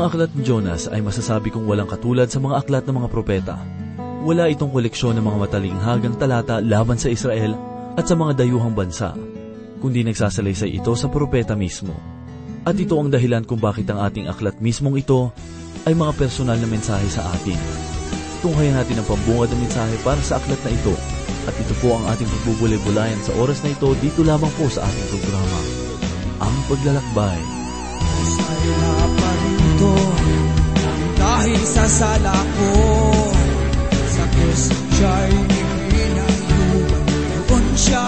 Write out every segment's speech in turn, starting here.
Ang aklat ni Jonas ay masasabi kong walang katulad sa mga aklat ng mga propeta. Wala itong koleksyon ng mga matalinghagang talata laban sa Israel at sa mga dayuhang bansa, kundi nagsasalaysay ito sa propeta mismo. At ito ang dahilan kung bakit ang ating aklat mismong ito ay mga personal na mensahe sa atin. Tunghayan natin ang pambungad ng mensahe para sa aklat na ito at ito po ang ating pagbubulay-bulayan sa oras na ito dito lamang po sa ating programa, Ang Paglalakbay. Sa'yo na parito Dahil sa sala ko Sa krus siya'y inayuban Doon siya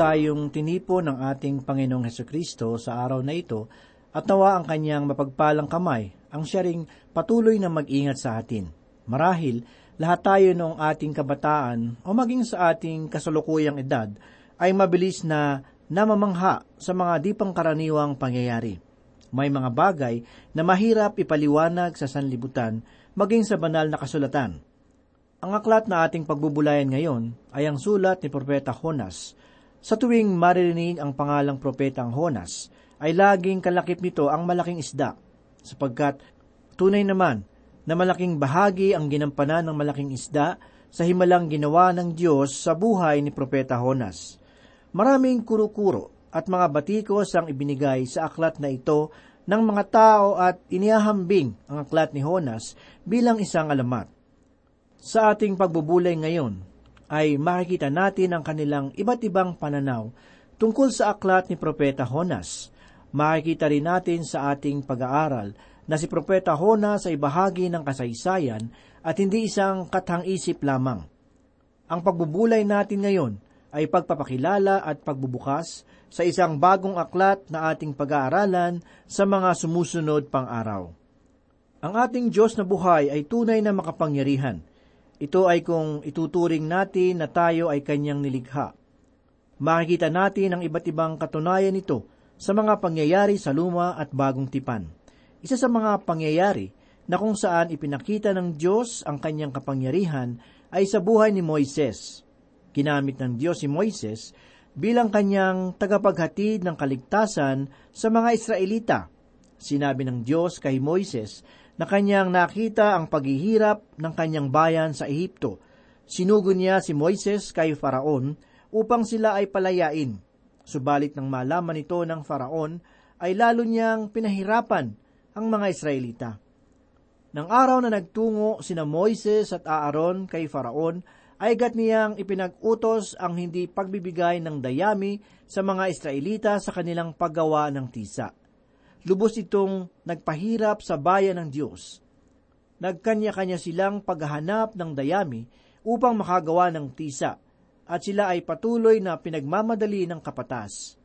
tayong tinipo ng ating Panginoong Heso Kristo sa araw na ito at nawa ang kanyang mapagpalang kamay ang siya ring patuloy na mag-ingat sa atin. Marahil, lahat tayo noong ating kabataan o maging sa ating kasalukuyang edad ay mabilis na namamangha sa mga di pangkaraniwang pangyayari. May mga bagay na mahirap ipaliwanag sa sanlibutan maging sa banal na kasulatan. Ang aklat na ating pagbubulayan ngayon ay ang sulat ni Propeta Honas. Sa tuwing maririnig ang pangalang Propetang Honas, ay laging kalakip nito ang malaking isda, sapagkat tunay naman na malaking bahagi ang ginampanan ng malaking isda sa himalang ginawa ng Diyos sa buhay ni Propeta Honas. Maraming kuro-kuro at mga batikos ang ibinigay sa aklat na ito ng mga tao at inihahambing ang aklat ni Honas bilang isang alamat. Sa ating pagbubulay ngayon, ay makikita natin ang kanilang iba't ibang pananaw tungkol sa aklat ni Propeta Honas. Makikita rin natin sa ating pag-aaral na si Propeta Honas ay bahagi ng kasaysayan at hindi isang kathang-isip lamang. Ang pagbubulay natin ngayon ay pagpapakilala at pagbubukas sa isang bagong aklat na ating pag-aaralan sa mga sumusunod pang araw. Ang ating Diyos na buhay ay tunay na makapangyarihan. Ito ay kung ituturing natin na tayo ay kanyang nilikha. Makikita natin ang iba't ibang katunayan nito sa mga pangyayari sa luma at bagong tipan. Isa sa mga pangyayari na kung saan ipinakita ng Diyos ang kanyang kapangyarihan ay sa buhay ni Moises. Ginamit ng Diyos si Moises bilang kanyang tagapaghatid ng kaligtasan sa mga Israelita. Sinabi ng Diyos kay Moises na kanyang nakita ang paghihirap ng kanyang bayan sa Ehipto. Sinugo niya si Moises kay Faraon upang sila ay palayain. Subalit nang malaman ito ng Faraon, ay lalo niyang pinahirapan ang mga Israelita. Nang araw na nagtungo sina Moises at Aaron kay Faraon, ay gat niyang ipinag-utos ang hindi pagbibigay ng dayami sa mga Israelita sa kanilang paggawa ng tisa. Lubos itong nagpahirap sa bayan ng Diyos. Nagkanya-kanya silang paghahanap ng dayami upang makagawa ng tisa, at sila ay patuloy na pinagmamadali ng kapatas.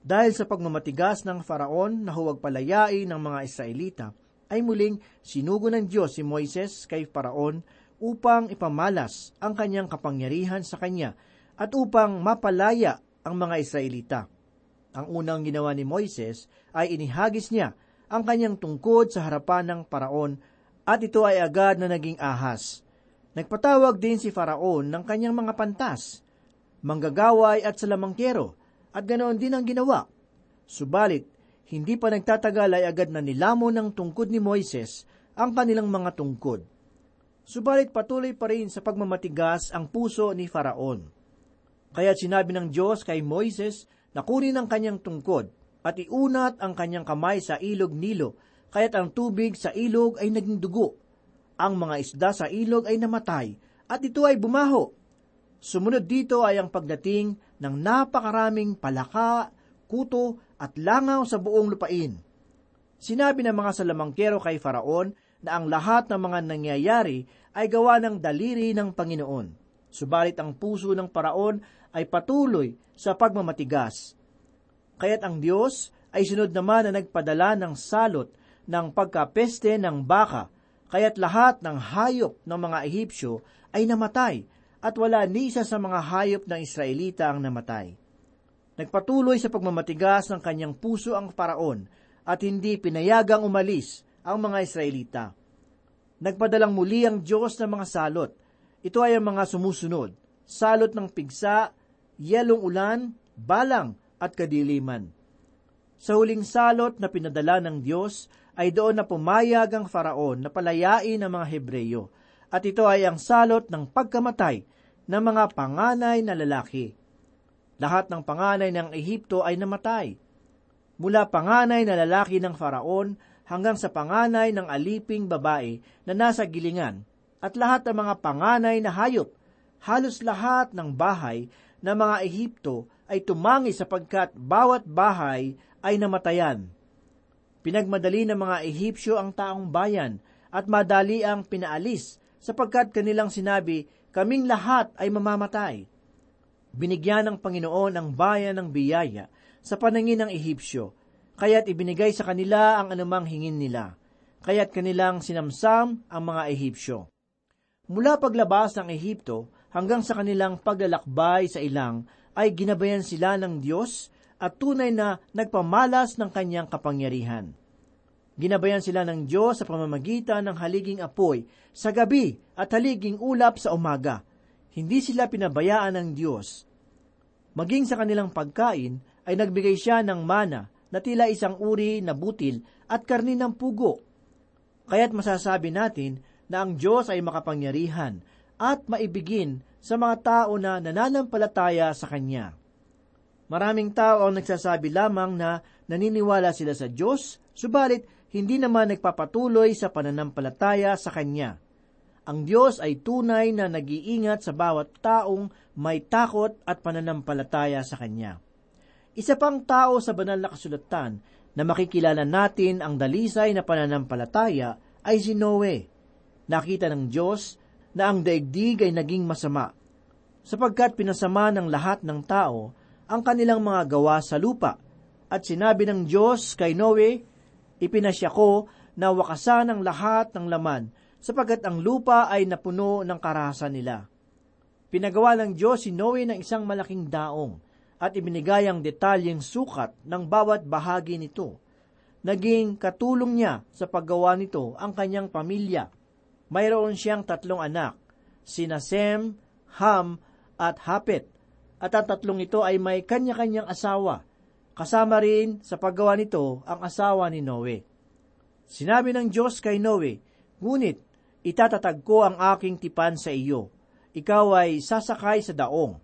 Dahil sa pagmamatigas ng Faraon na huwag palayain ng mga Israelita, ay muling sinugo ng Diyos si Moises kay Paraon upang ipamalas ang kanyang kapangyarihan sa kanya at upang mapalaya ang mga Israelita. Ang unang ginawa ni Moises ay inihagis niya ang kanyang tungkod sa harapan ng Paraon at ito ay agad na naging ahas. Nagpatawag din si Faraon ng kanyang mga pantas, manggagaway at salamangkero, at ganoon din ang ginawa. Subalit, hindi pa nagtatagal ay agad na nilamo ng tungkod ni Moises ang kanilang mga tungkod. Subalit patuloy pa rin sa pagmamatigas ang puso ni Faraon. Kaya sinabi ng Diyos kay Moises na kunin ang kanyang tungkod at iunat ang kanyang kamay sa ilog Nilo, kaya't ang tubig sa ilog ay naging dugo. Ang mga isda sa ilog ay namatay, at ito ay bumaho. Sumunod dito ay ang pagdating ng napakaraming palaka, kuto at langaw sa buong lupain. Sinabi ng mga salamangkero kay Faraon na ang lahat ng mga nangyayari ay gawa ng daliri ng Panginoon. Subalit ang puso ng Paraon ay patuloy sa pagmamatigas. Kaya't ang Diyos ay sunod naman na nagpadala ng salot ng pagkapeste ng baka, kaya't lahat ng hayop ng mga Ehipsyo ay namatay at wala ni isa sa mga hayop ng Israelita ang namatay. Nagpatuloy sa pagmamatigas ng kanyang puso ang paraon at hindi pinayagang umalis ang mga Israelita. Nagpadalang muli ang Diyos ng mga salot. Ito ay ang mga sumusunod. Salot ng pigsa, yelong ulan, balang at kadiliman. Sa huling salot na pinadala ng Diyos ay doon na pumayag ang faraon na palayain ang mga Hebreyo. At ito ay ang salot ng pagkamatay ng mga panganay na lalaki. Lahat ng panganay ng Ehipto ay namatay. Mula panganay na lalaki ng Faraon hanggang sa panganay ng aliping babae na nasa gilingan at lahat ng mga panganay na hayop, halos lahat ng bahay ng mga Ehipto ay tumangi sapagkat bawat bahay ay namatayan. Pinagmadali ng mga Ehipsyo ang taong bayan at madali ang pinaalis sapagkat kanilang sinabi, kaming lahat ay mamamatay. Binigyan ng Panginoon ang bayan ng biyaya sa panangin ng Ehipsyo, kaya't ibinigay sa kanila ang anumang hingin nila, kaya't kanilang sinamsam ang mga Ehipsyo. Mula paglabas ng Ehipto hanggang sa kanilang paglalakbay sa ilang, ay ginabayan sila ng Diyos at tunay na nagpamalas ng kanyang kapangyarihan. Ginabayan sila ng Diyos sa pamamagitan ng haliging apoy sa gabi at haliging ulap sa umaga, hindi sila pinabayaan ng Diyos. Maging sa kanilang pagkain ay nagbigay siya ng mana na tila isang uri na butil at karni ng pugo. Kaya't masasabi natin na ang Diyos ay makapangyarihan at maibigin sa mga tao na nananampalataya sa Kanya. Maraming tao ang nagsasabi lamang na naniniwala sila sa Diyos, subalit hindi naman nagpapatuloy sa pananampalataya sa Kanya. Ang Diyos ay tunay na nag-iingat sa bawat taong may takot at pananampalataya sa Kanya. Isa pang tao sa banal na kasulatan na makikilala natin ang dalisay na pananampalataya ay si Noe. Nakita ng Diyos na ang daigdig ay naging masama, sapagkat pinasama ng lahat ng tao ang kanilang mga gawa sa lupa. At sinabi ng Diyos kay Noe, ipinasya ko na wakasan ang lahat ng laman sapagkat ang lupa ay napuno ng karahasan nila. Pinagawa ng Diyos si Noe ng isang malaking daong at ibinigay ang detalyeng sukat ng bawat bahagi nito. Naging katulong niya sa paggawa nito ang kanyang pamilya. Mayroon siyang tatlong anak, sina Sem, Ham, at Hapet. at ang tatlong ito ay may kanya-kanyang asawa. Kasama rin sa paggawa nito ang asawa ni Noe. Sinabi ng Diyos kay Noe, Ngunit itatatag ko ang aking tipan sa iyo. Ikaw ay sasakay sa daong.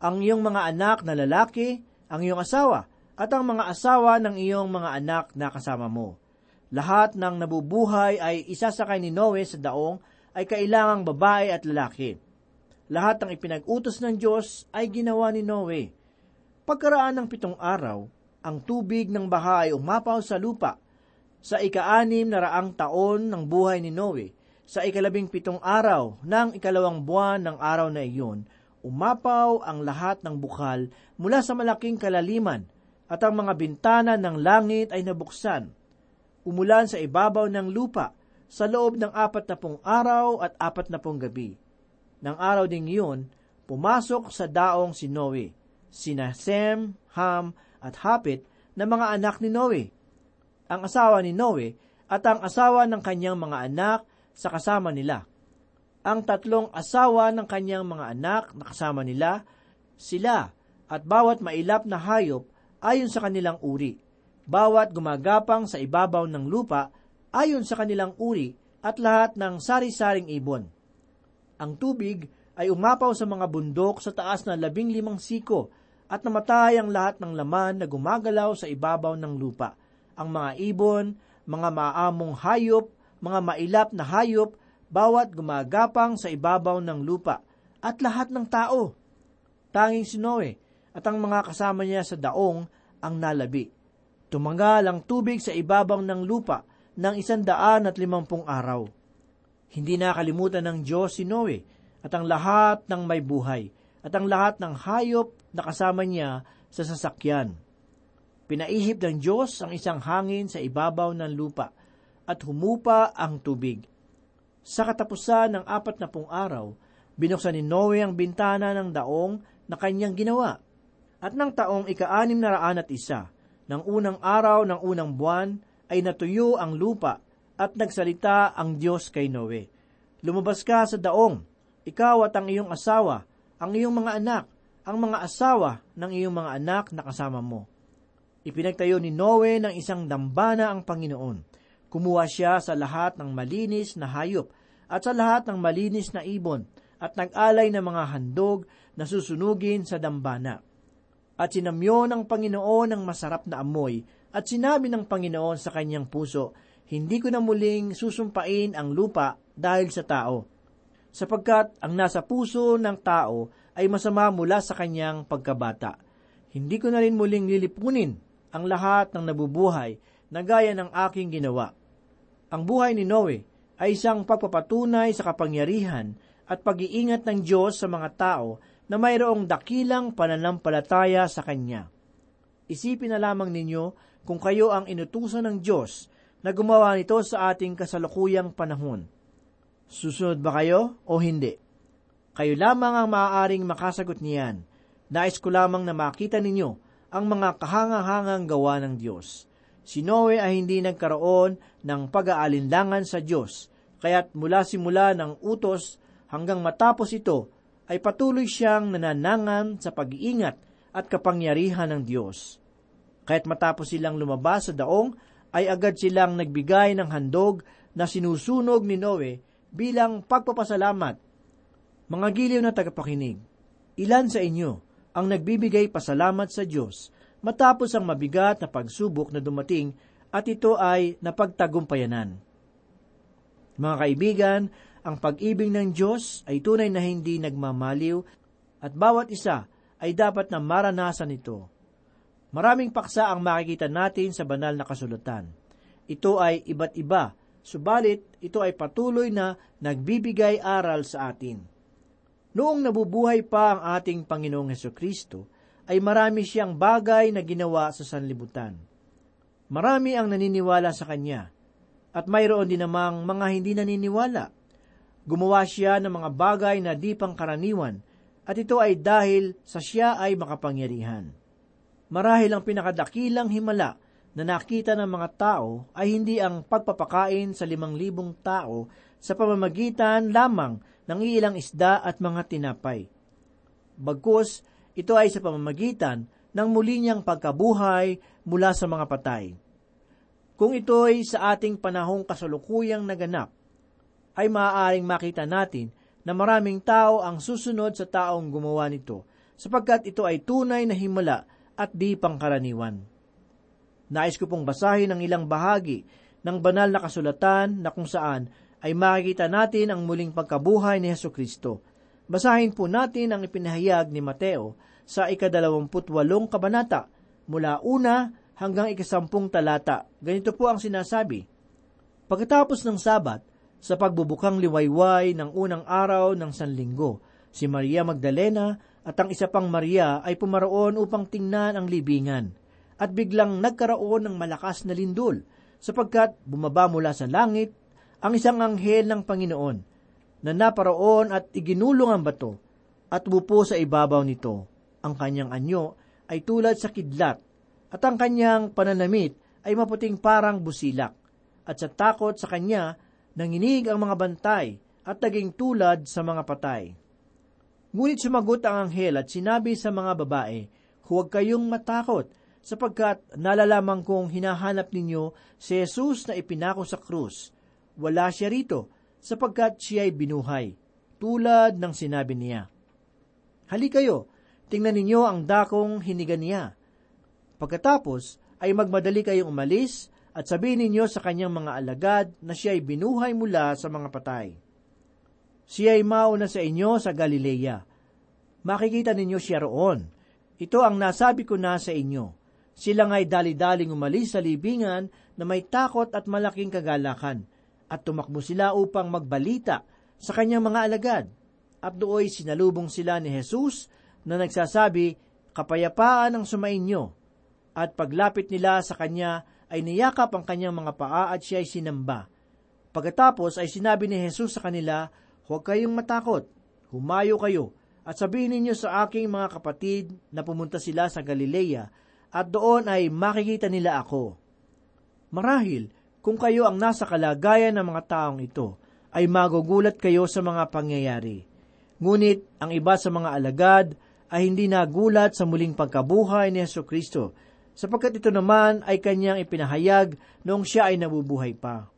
Ang iyong mga anak na lalaki, ang iyong asawa, at ang mga asawa ng iyong mga anak na kasama mo. Lahat ng nabubuhay ay isasakay ni Noe sa daong ay kailangang babae at lalaki. Lahat ng ipinag-utos ng Diyos ay ginawa ni Noe. Pagkaraan ng pitong araw, ang tubig ng baha ay umapaw sa lupa. Sa ika-anim na raang taon ng buhay ni Noe, sa ikalabing pitong araw ng ikalawang buwan ng araw na iyon, umapaw ang lahat ng bukal mula sa malaking kalaliman at ang mga bintana ng langit ay nabuksan. Umulan sa ibabaw ng lupa sa loob ng apat na pong araw at apat na pong gabi. Nang araw ding iyon, pumasok sa daong si Noe, sina Sem, Ham, at Hapit na mga anak ni Noe. Ang asawa ni Noe at ang asawa ng kanyang mga anak sa kasama nila. Ang tatlong asawa ng kanyang mga anak na kasama nila, sila at bawat mailap na hayop ayon sa kanilang uri. Bawat gumagapang sa ibabaw ng lupa ayon sa kanilang uri at lahat ng sari-saring ibon. Ang tubig ay umapaw sa mga bundok sa taas na labing limang siko at namatay ang lahat ng laman na gumagalaw sa ibabaw ng lupa. Ang mga ibon, mga maamong hayop, mga mailap na hayop, bawat gumagapang sa ibabaw ng lupa, at lahat ng tao. Tanging si Noe at ang mga kasama niya sa daong ang nalabi. Tumagal ang tubig sa ibabaw ng lupa ng isandaan at limampung araw. Hindi nakalimutan ng Diyos si Noe at ang lahat ng may buhay at ang lahat ng hayop na kasama niya sa sasakyan. Pinaihip ng Diyos ang isang hangin sa ibabaw ng lupa at humupa ang tubig. Sa katapusan ng apat na pung araw, binuksan ni Noe ang bintana ng daong na kanyang ginawa. At ng taong ika-anim na raan at isa, ng unang araw ng unang buwan, ay natuyo ang lupa at nagsalita ang Diyos kay Noe. Lumabas ka sa daong, ikaw at ang iyong asawa, ang iyong mga anak, ang mga asawa ng iyong mga anak na kasama mo. Ipinagtayo ni Noe ng isang dambana ang Panginoon. Kumuha siya sa lahat ng malinis na hayop at sa lahat ng malinis na ibon at nag-alay ng mga handog na susunugin sa dambana. At sinamyo ng Panginoon ng masarap na amoy at sinabi ng Panginoon sa kanyang puso, Hindi ko na muling susumpain ang lupa dahil sa tao, sapagkat ang nasa puso ng tao ay masama mula sa kanyang pagkabata. Hindi ko na rin muling lilipunin ang lahat ng nabubuhay na gaya ng aking ginawa. Ang buhay ni Noe ay isang pagpapatunay sa kapangyarihan at pag-iingat ng Diyos sa mga tao na mayroong dakilang pananampalataya sa Kanya. Isipin na lamang ninyo kung kayo ang inutusan ng Diyos na gumawa nito sa ating kasalukuyang panahon. Susunod ba kayo o hindi? Kayo lamang ang maaaring makasagot niyan. Nais ko lamang na makita ninyo ang mga kahangahangang gawa ng Diyos. Si Noe ay hindi nagkaroon ng pag-aalinlangan sa Diyos, kaya't mula simula ng utos hanggang matapos ito ay patuloy siyang nananangan sa pag-iingat at kapangyarihan ng Diyos. Kahit matapos silang lumabas sa daong, ay agad silang nagbigay ng handog na sinusunog ni Noe bilang pagpapasalamat. Mga giliw na tagapakinig, ilan sa inyo ang nagbibigay pasalamat sa Diyos matapos ang mabigat na pagsubok na dumating at ito ay napagtagumpayanan. Mga kaibigan, ang pag-ibig ng Diyos ay tunay na hindi nagmamaliw at bawat isa ay dapat na maranasan ito. Maraming paksa ang makikita natin sa banal na kasulatan. Ito ay iba't iba, subalit ito ay patuloy na nagbibigay aral sa atin. Noong nabubuhay pa ang ating Panginoong Heso Kristo, ay marami siyang bagay na ginawa sa sanlibutan. Marami ang naniniwala sa Kanya, at mayroon din namang mga hindi naniniwala. Gumawa siya ng mga bagay na di pangkaraniwan at ito ay dahil sa siya ay makapangyarihan. Marahil ang pinakadakilang himala na nakita ng mga tao ay hindi ang pagpapakain sa limang libong tao sa pamamagitan lamang ng ilang isda at mga tinapay. Bagkus, ito ay sa pamamagitan ng muli niyang pagkabuhay mula sa mga patay. Kung ito'y sa ating panahong kasalukuyang naganap, ay maaaring makita natin na maraming tao ang susunod sa taong gumawa nito, sapagkat ito ay tunay na himala at di pangkaraniwan. Nais ko pong basahin ang ilang bahagi ng banal na kasulatan na kung saan ay makikita natin ang muling pagkabuhay ni Heso Kristo. Basahin po natin ang ipinahayag ni Mateo sa ikadalawamputwalong kabanata mula una hanggang ikasampung talata. Ganito po ang sinasabi. Pagkatapos ng Sabat, sa pagbubukang liwayway ng unang araw ng Sanlinggo, si Maria Magdalena at ang isa pang Maria ay pumaroon upang tingnan ang libingan. At biglang nagkaroon ng malakas na lindol, sapagkat bumaba mula sa langit ang isang anghel ng Panginoon, na naparoon at iginulong ang bato, at bupo sa ibabaw nito. Ang kanyang anyo ay tulad sa kidlat, at ang kanyang pananamit ay maputing parang busilak, at sa takot sa kanya, nanginig ang mga bantay at naging tulad sa mga patay. Ngunit sumagot ang anghel at sinabi sa mga babae, Huwag kayong matakot, sapagkat nalalaman kong hinahanap ninyo si Jesus na ipinako sa krus. Wala siya rito, sapagkat siya ay binuhay, tulad ng sinabi niya. Hali kayo, tingnan ninyo ang dakong hiniga niya Pagkatapos ay magmadali kayong umalis at sabihin ninyo sa kanyang mga alagad na siya ay binuhay mula sa mga patay. Siya ay mauna sa inyo sa Galilea. Makikita ninyo siya roon. Ito ang nasabi ko na sa inyo. Sila nga'y dali-daling umalis sa libingan na may takot at malaking kagalakan, at tumakbo sila upang magbalita sa kanyang mga alagad. At dooy sinalubong sila ni Jesus na nagsasabi, Kapayapaan ang sumainyo at paglapit nila sa kanya ay niyakap ang kanyang mga paa at siya ay sinamba. Pagkatapos ay sinabi ni Jesus sa kanila, Huwag kayong matakot, humayo kayo, at sabihin ninyo sa aking mga kapatid na pumunta sila sa Galilea, at doon ay makikita nila ako. Marahil, kung kayo ang nasa kalagayan ng mga taong ito, ay magugulat kayo sa mga pangyayari. Ngunit ang iba sa mga alagad ay hindi nagulat sa muling pagkabuhay ni Yeso Kristo, sapagkat ito naman ay kanyang ipinahayag noong siya ay nabubuhay pa.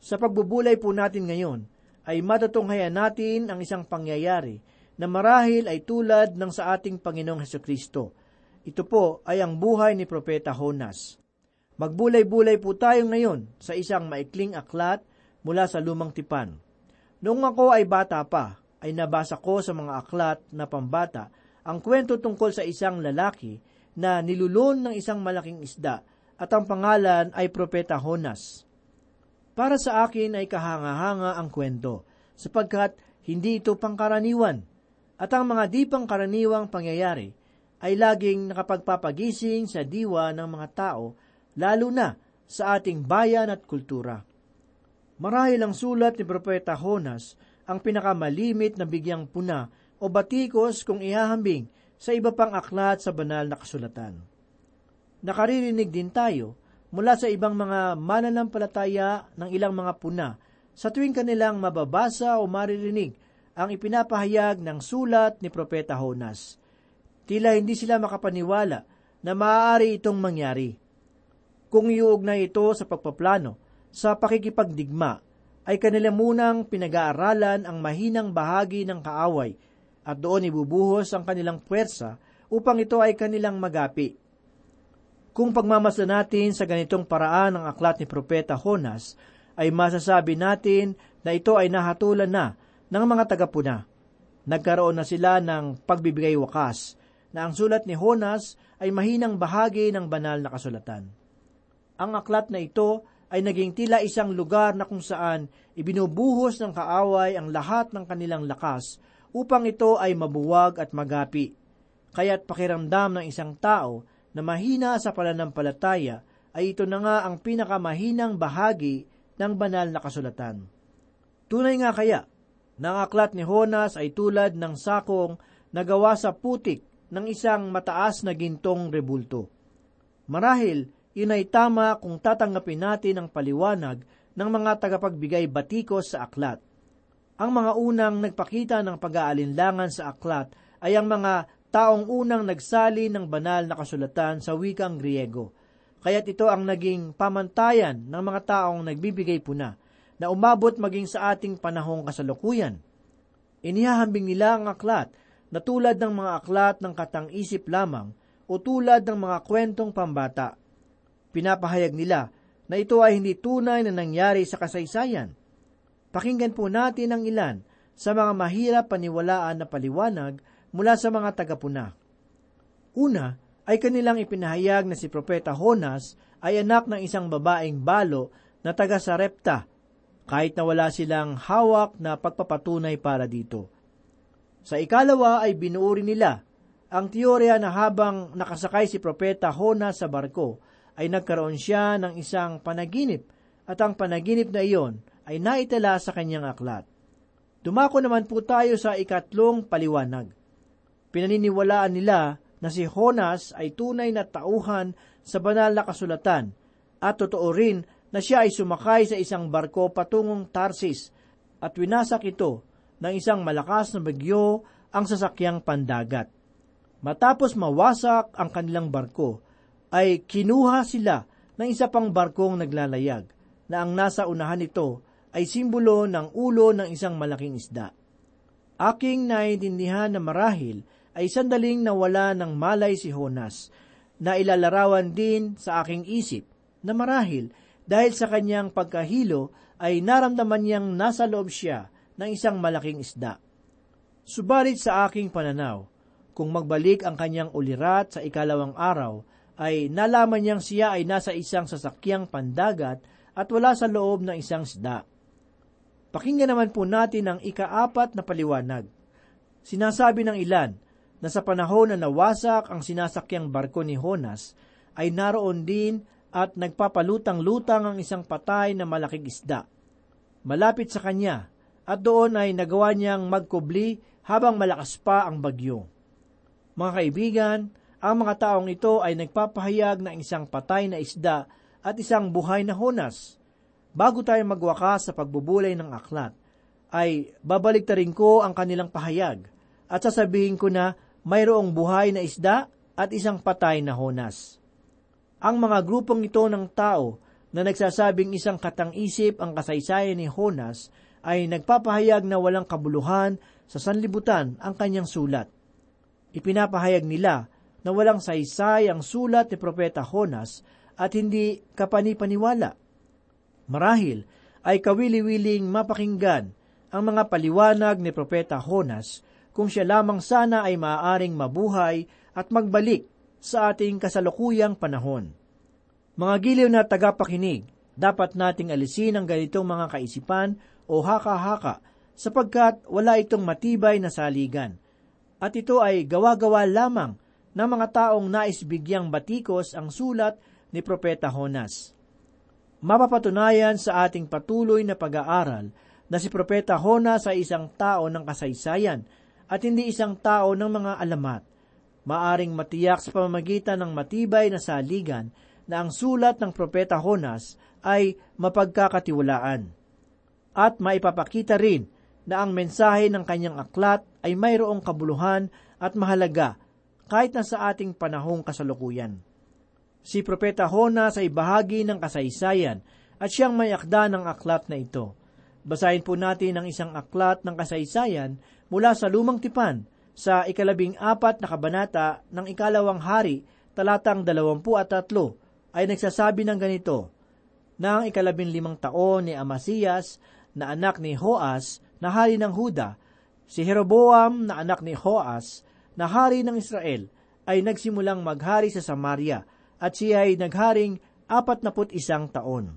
Sa pagbubulay po natin ngayon, ay matatunghayan natin ang isang pangyayari na marahil ay tulad ng sa ating Panginoong Heso Kristo. Ito po ay ang buhay ni Propeta Honas. Magbulay-bulay po tayo ngayon sa isang maikling aklat mula sa lumang tipan. Noong ako ay bata pa, ay nabasa ko sa mga aklat na pambata ang kwento tungkol sa isang lalaki na nilulon ng isang malaking isda at ang pangalan ay Propeta Honas. Para sa akin ay kahanga-hanga ang kwento, sapagkat hindi ito pangkaraniwan, at ang mga di pangkaraniwang pangyayari ay laging nakapagpapagising sa diwa ng mga tao, lalo na sa ating bayan at kultura. Marahil ang sulat ni Propeta Honas ang pinakamalimit na bigyang puna o batikos kung ihahambing sa iba pang aklat sa banal na kasulatan. Nakaririnig din tayo mula sa ibang mga mananampalataya ng ilang mga puna sa tuwing kanilang mababasa o maririnig ang ipinapahayag ng sulat ni Propeta Honas. Tila hindi sila makapaniwala na maaari itong mangyari. Kung iuugnay ito sa pagpaplano, sa pakikipagdigma, ay kanila munang pinag-aaralan ang mahinang bahagi ng kaaway at doon ibubuhos ang kanilang puwersa upang ito ay kanilang magapi. Kung pagmamasa natin sa ganitong paraan ang aklat ni Propeta Honas, ay masasabi natin na ito ay nahatulan na ng mga tagapuna. Nagkaroon na sila ng pagbibigay wakas na ang sulat ni Honas ay mahinang bahagi ng banal na kasulatan. Ang aklat na ito ay naging tila isang lugar na kung saan ibinubuhos ng kaaway ang lahat ng kanilang lakas upang ito ay mabuwag at magapi. Kaya't pakiramdam ng isang tao na mahina sa pananampalataya ay ito na nga ang pinakamahinang bahagi ng banal na kasulatan. Tunay nga kaya, na ang aklat ni Honas ay tulad ng sakong nagawa sa putik ng isang mataas na gintong rebulto. Marahil, yun ay tama kung tatanggapin natin ang paliwanag ng mga tagapagbigay batikos sa aklat. Ang mga unang nagpakita ng pag-aalinlangan sa aklat ay ang mga taong unang nagsali ng banal na kasulatan sa wikang Griego. Kaya't ito ang naging pamantayan ng mga taong nagbibigay puna na umabot maging sa ating panahong kasalukuyan. Inihahambing nila ang aklat na tulad ng mga aklat ng katang-isip lamang o tulad ng mga kwentong pambata. Pinapahayag nila na ito ay hindi tunay na nangyari sa kasaysayan. Pakinggan po natin ang ilan sa mga mahirap paniwalaan na paliwanag mula sa mga tagapuna. Una, ay kanilang ipinahayag na si Propeta Honas ay anak ng isang babaeng balo na taga Sarepta, kahit na wala silang hawak na pagpapatunay para dito. Sa ikalawa ay binuuri nila ang teorya na habang nakasakay si Propeta Honas sa barko, ay nagkaroon siya ng isang panaginip at ang panaginip na iyon ay naitala sa kanyang aklat. Dumako naman po tayo sa ikatlong paliwanag. Pinaniniwalaan nila na si Honas ay tunay na tauhan sa banal na kasulatan at totoo rin na siya ay sumakay sa isang barko patungong Tarsis at winasak ito ng isang malakas na bagyo ang sasakyang pandagat. Matapos mawasak ang kanilang barko, ay kinuha sila ng isa pang barkong naglalayag na ang nasa unahan nito ay simbolo ng ulo ng isang malaking isda. Aking naiintindihan na marahil ay sandaling nawala ng malay si Honas, na ilalarawan din sa aking isip na marahil dahil sa kanyang pagkahilo ay naramdaman niyang nasa loob siya ng isang malaking isda. Subalit sa aking pananaw, kung magbalik ang kanyang ulirat sa ikalawang araw, ay nalaman niyang siya ay nasa isang sasakyang pandagat at wala sa loob ng isang isda. Pakinggan naman po natin ang ikaapat na paliwanag. Sinasabi ng ilan na sa panahon na nawasak ang sinasakyang barko ni Honas, ay naroon din at nagpapalutang-lutang ang isang patay na malaking isda. Malapit sa kanya, at doon ay nagawa niyang magkubli habang malakas pa ang bagyo. Mga kaibigan, ang mga taong ito ay nagpapahayag ng isang patay na isda at isang buhay na Honas. Bago tayo magwakas sa pagbubulay ng aklat, ay babaliktarin ko ang kanilang pahayag at sasabihin ko na mayroong buhay na isda at isang patay na honas. Ang mga grupong ito ng tao na nagsasabing isang katang-isip ang kasaysayan ni Honas ay nagpapahayag na walang kabuluhan sa sanlibutan ang kanyang sulat. Ipinapahayag nila na walang saysay ang sulat ni Propeta Honas at hindi kapanipaniwala. Marahil ay kawili-wiling mapakinggan ang mga paliwanag ni Propeta Honas kung siya lamang sana ay maaaring mabuhay at magbalik sa ating kasalukuyang panahon. Mga giliw na tagapakinig, dapat nating alisin ang ganitong mga kaisipan o haka-haka sapagkat wala itong matibay na saligan. At ito ay gawa-gawa lamang ng mga taong nais bigyang batikos ang sulat ni Propeta Honas. Mapapatunayan sa ating patuloy na pag-aaral na si Propeta Honas ay isang tao ng kasaysayan at hindi isang tao ng mga alamat. Maaring matiyak sa pamamagitan ng matibay na saligan na ang sulat ng Propeta Honas ay mapagkakatiwalaan. At maipapakita rin na ang mensahe ng kanyang aklat ay mayroong kabuluhan at mahalaga kahit na sa ating panahong kasalukuyan. Si Propeta Honas ay bahagi ng kasaysayan at siyang may akda ng aklat na ito. Basahin po natin ang isang aklat ng kasaysayan mula sa Lumang Tipan sa ikalabing apat na kabanata ng ikalawang hari talatang dalawampu at tatlo ay nagsasabi ng ganito, Nang ikalabing limang taon ni Amasiyas na anak ni Hoas na hari ng Huda, si Jeroboam na anak ni Hoas na hari ng Israel ay nagsimulang maghari sa Samaria at siya ay nagharing apat naput isang taon.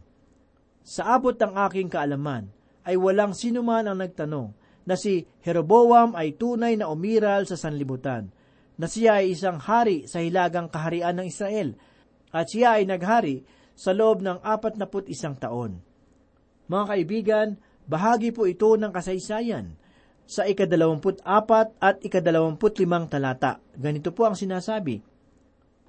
Sa abot ng aking kaalaman, ay walang sinuman ang nagtanong na si Jeroboam ay tunay na umiral sa sanlibutan, na siya ay isang hari sa hilagang kaharian ng Israel, at siya ay naghari sa loob ng apat na put isang taon. Mga kaibigan, bahagi po ito ng kasaysayan. Sa ikadalawamput apat at ikadalawamput limang talata, ganito po ang sinasabi.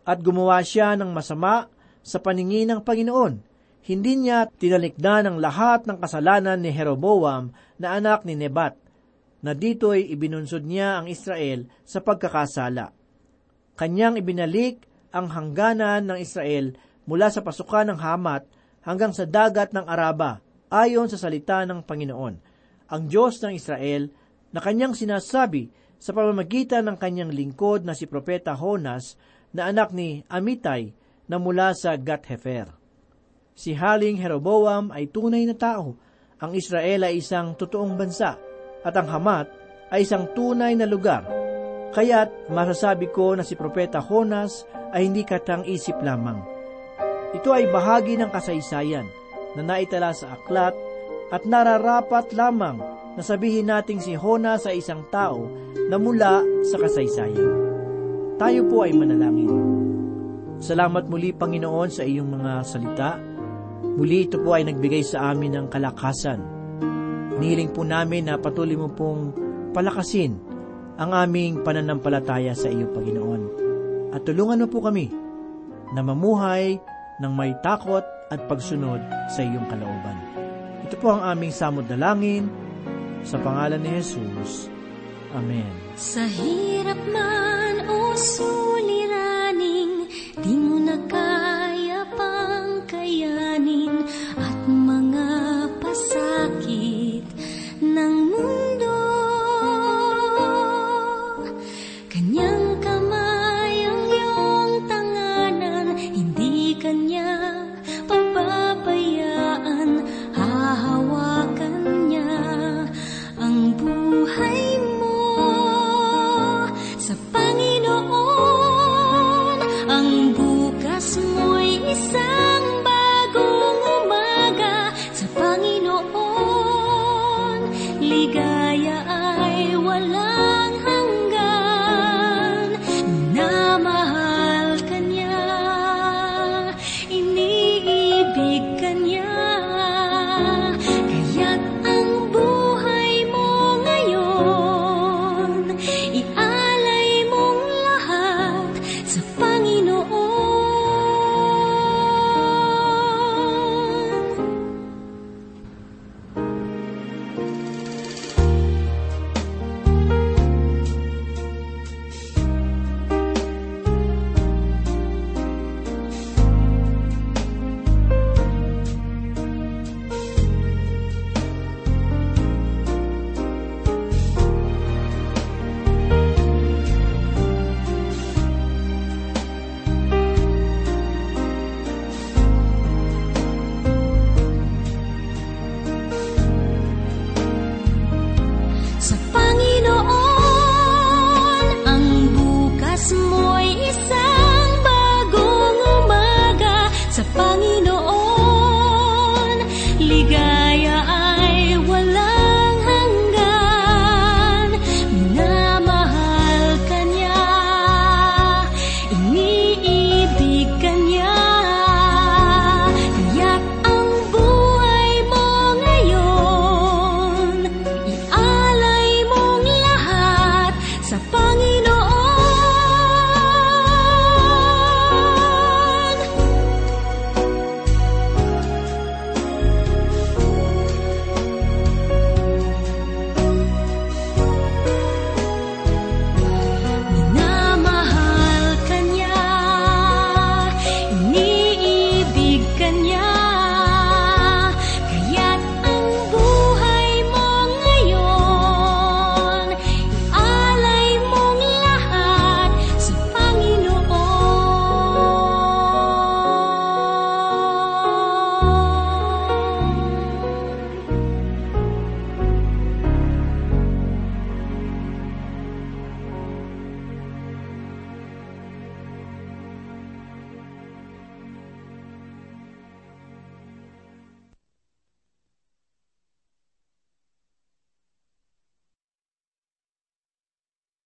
At gumawa siya ng masama sa paningin ng Panginoon. Hindi niya tinalikdan ang lahat ng kasalanan ni Jeroboam na anak ni Nebat na dito'y ibinunsod niya ang Israel sa pagkakasala. Kanyang ibinalik ang hangganan ng Israel mula sa pasukan ng Hamat hanggang sa dagat ng Araba ayon sa salita ng Panginoon, ang Diyos ng Israel na kanyang sinasabi sa pamamagitan ng kanyang lingkod na si Propeta Honas na anak ni Amitay na mula sa Gathefer. Si Haling Jeroboam ay tunay na tao. Ang Israel ay isang totoong bansa at ang Hamat ay isang tunay na lugar. Kaya't masasabi ko na si Propeta Honas ay hindi katang isip lamang. Ito ay bahagi ng kasaysayan na naitala sa aklat at nararapat lamang na sabihin nating si Honas ay isang tao na mula sa kasaysayan. Tayo po ay manalangin. Salamat muli Panginoon sa iyong mga salita. Muli ito po ay nagbigay sa amin ng kalakasan. Nihiling po namin na patuloy mo pong palakasin ang aming pananampalataya sa iyo, Panginoon. At tulungan mo po kami na mamuhay ng may takot at pagsunod sa iyong kalooban. Ito po ang aming samod na langin sa pangalan ni Jesus. Amen. Sa hirap man o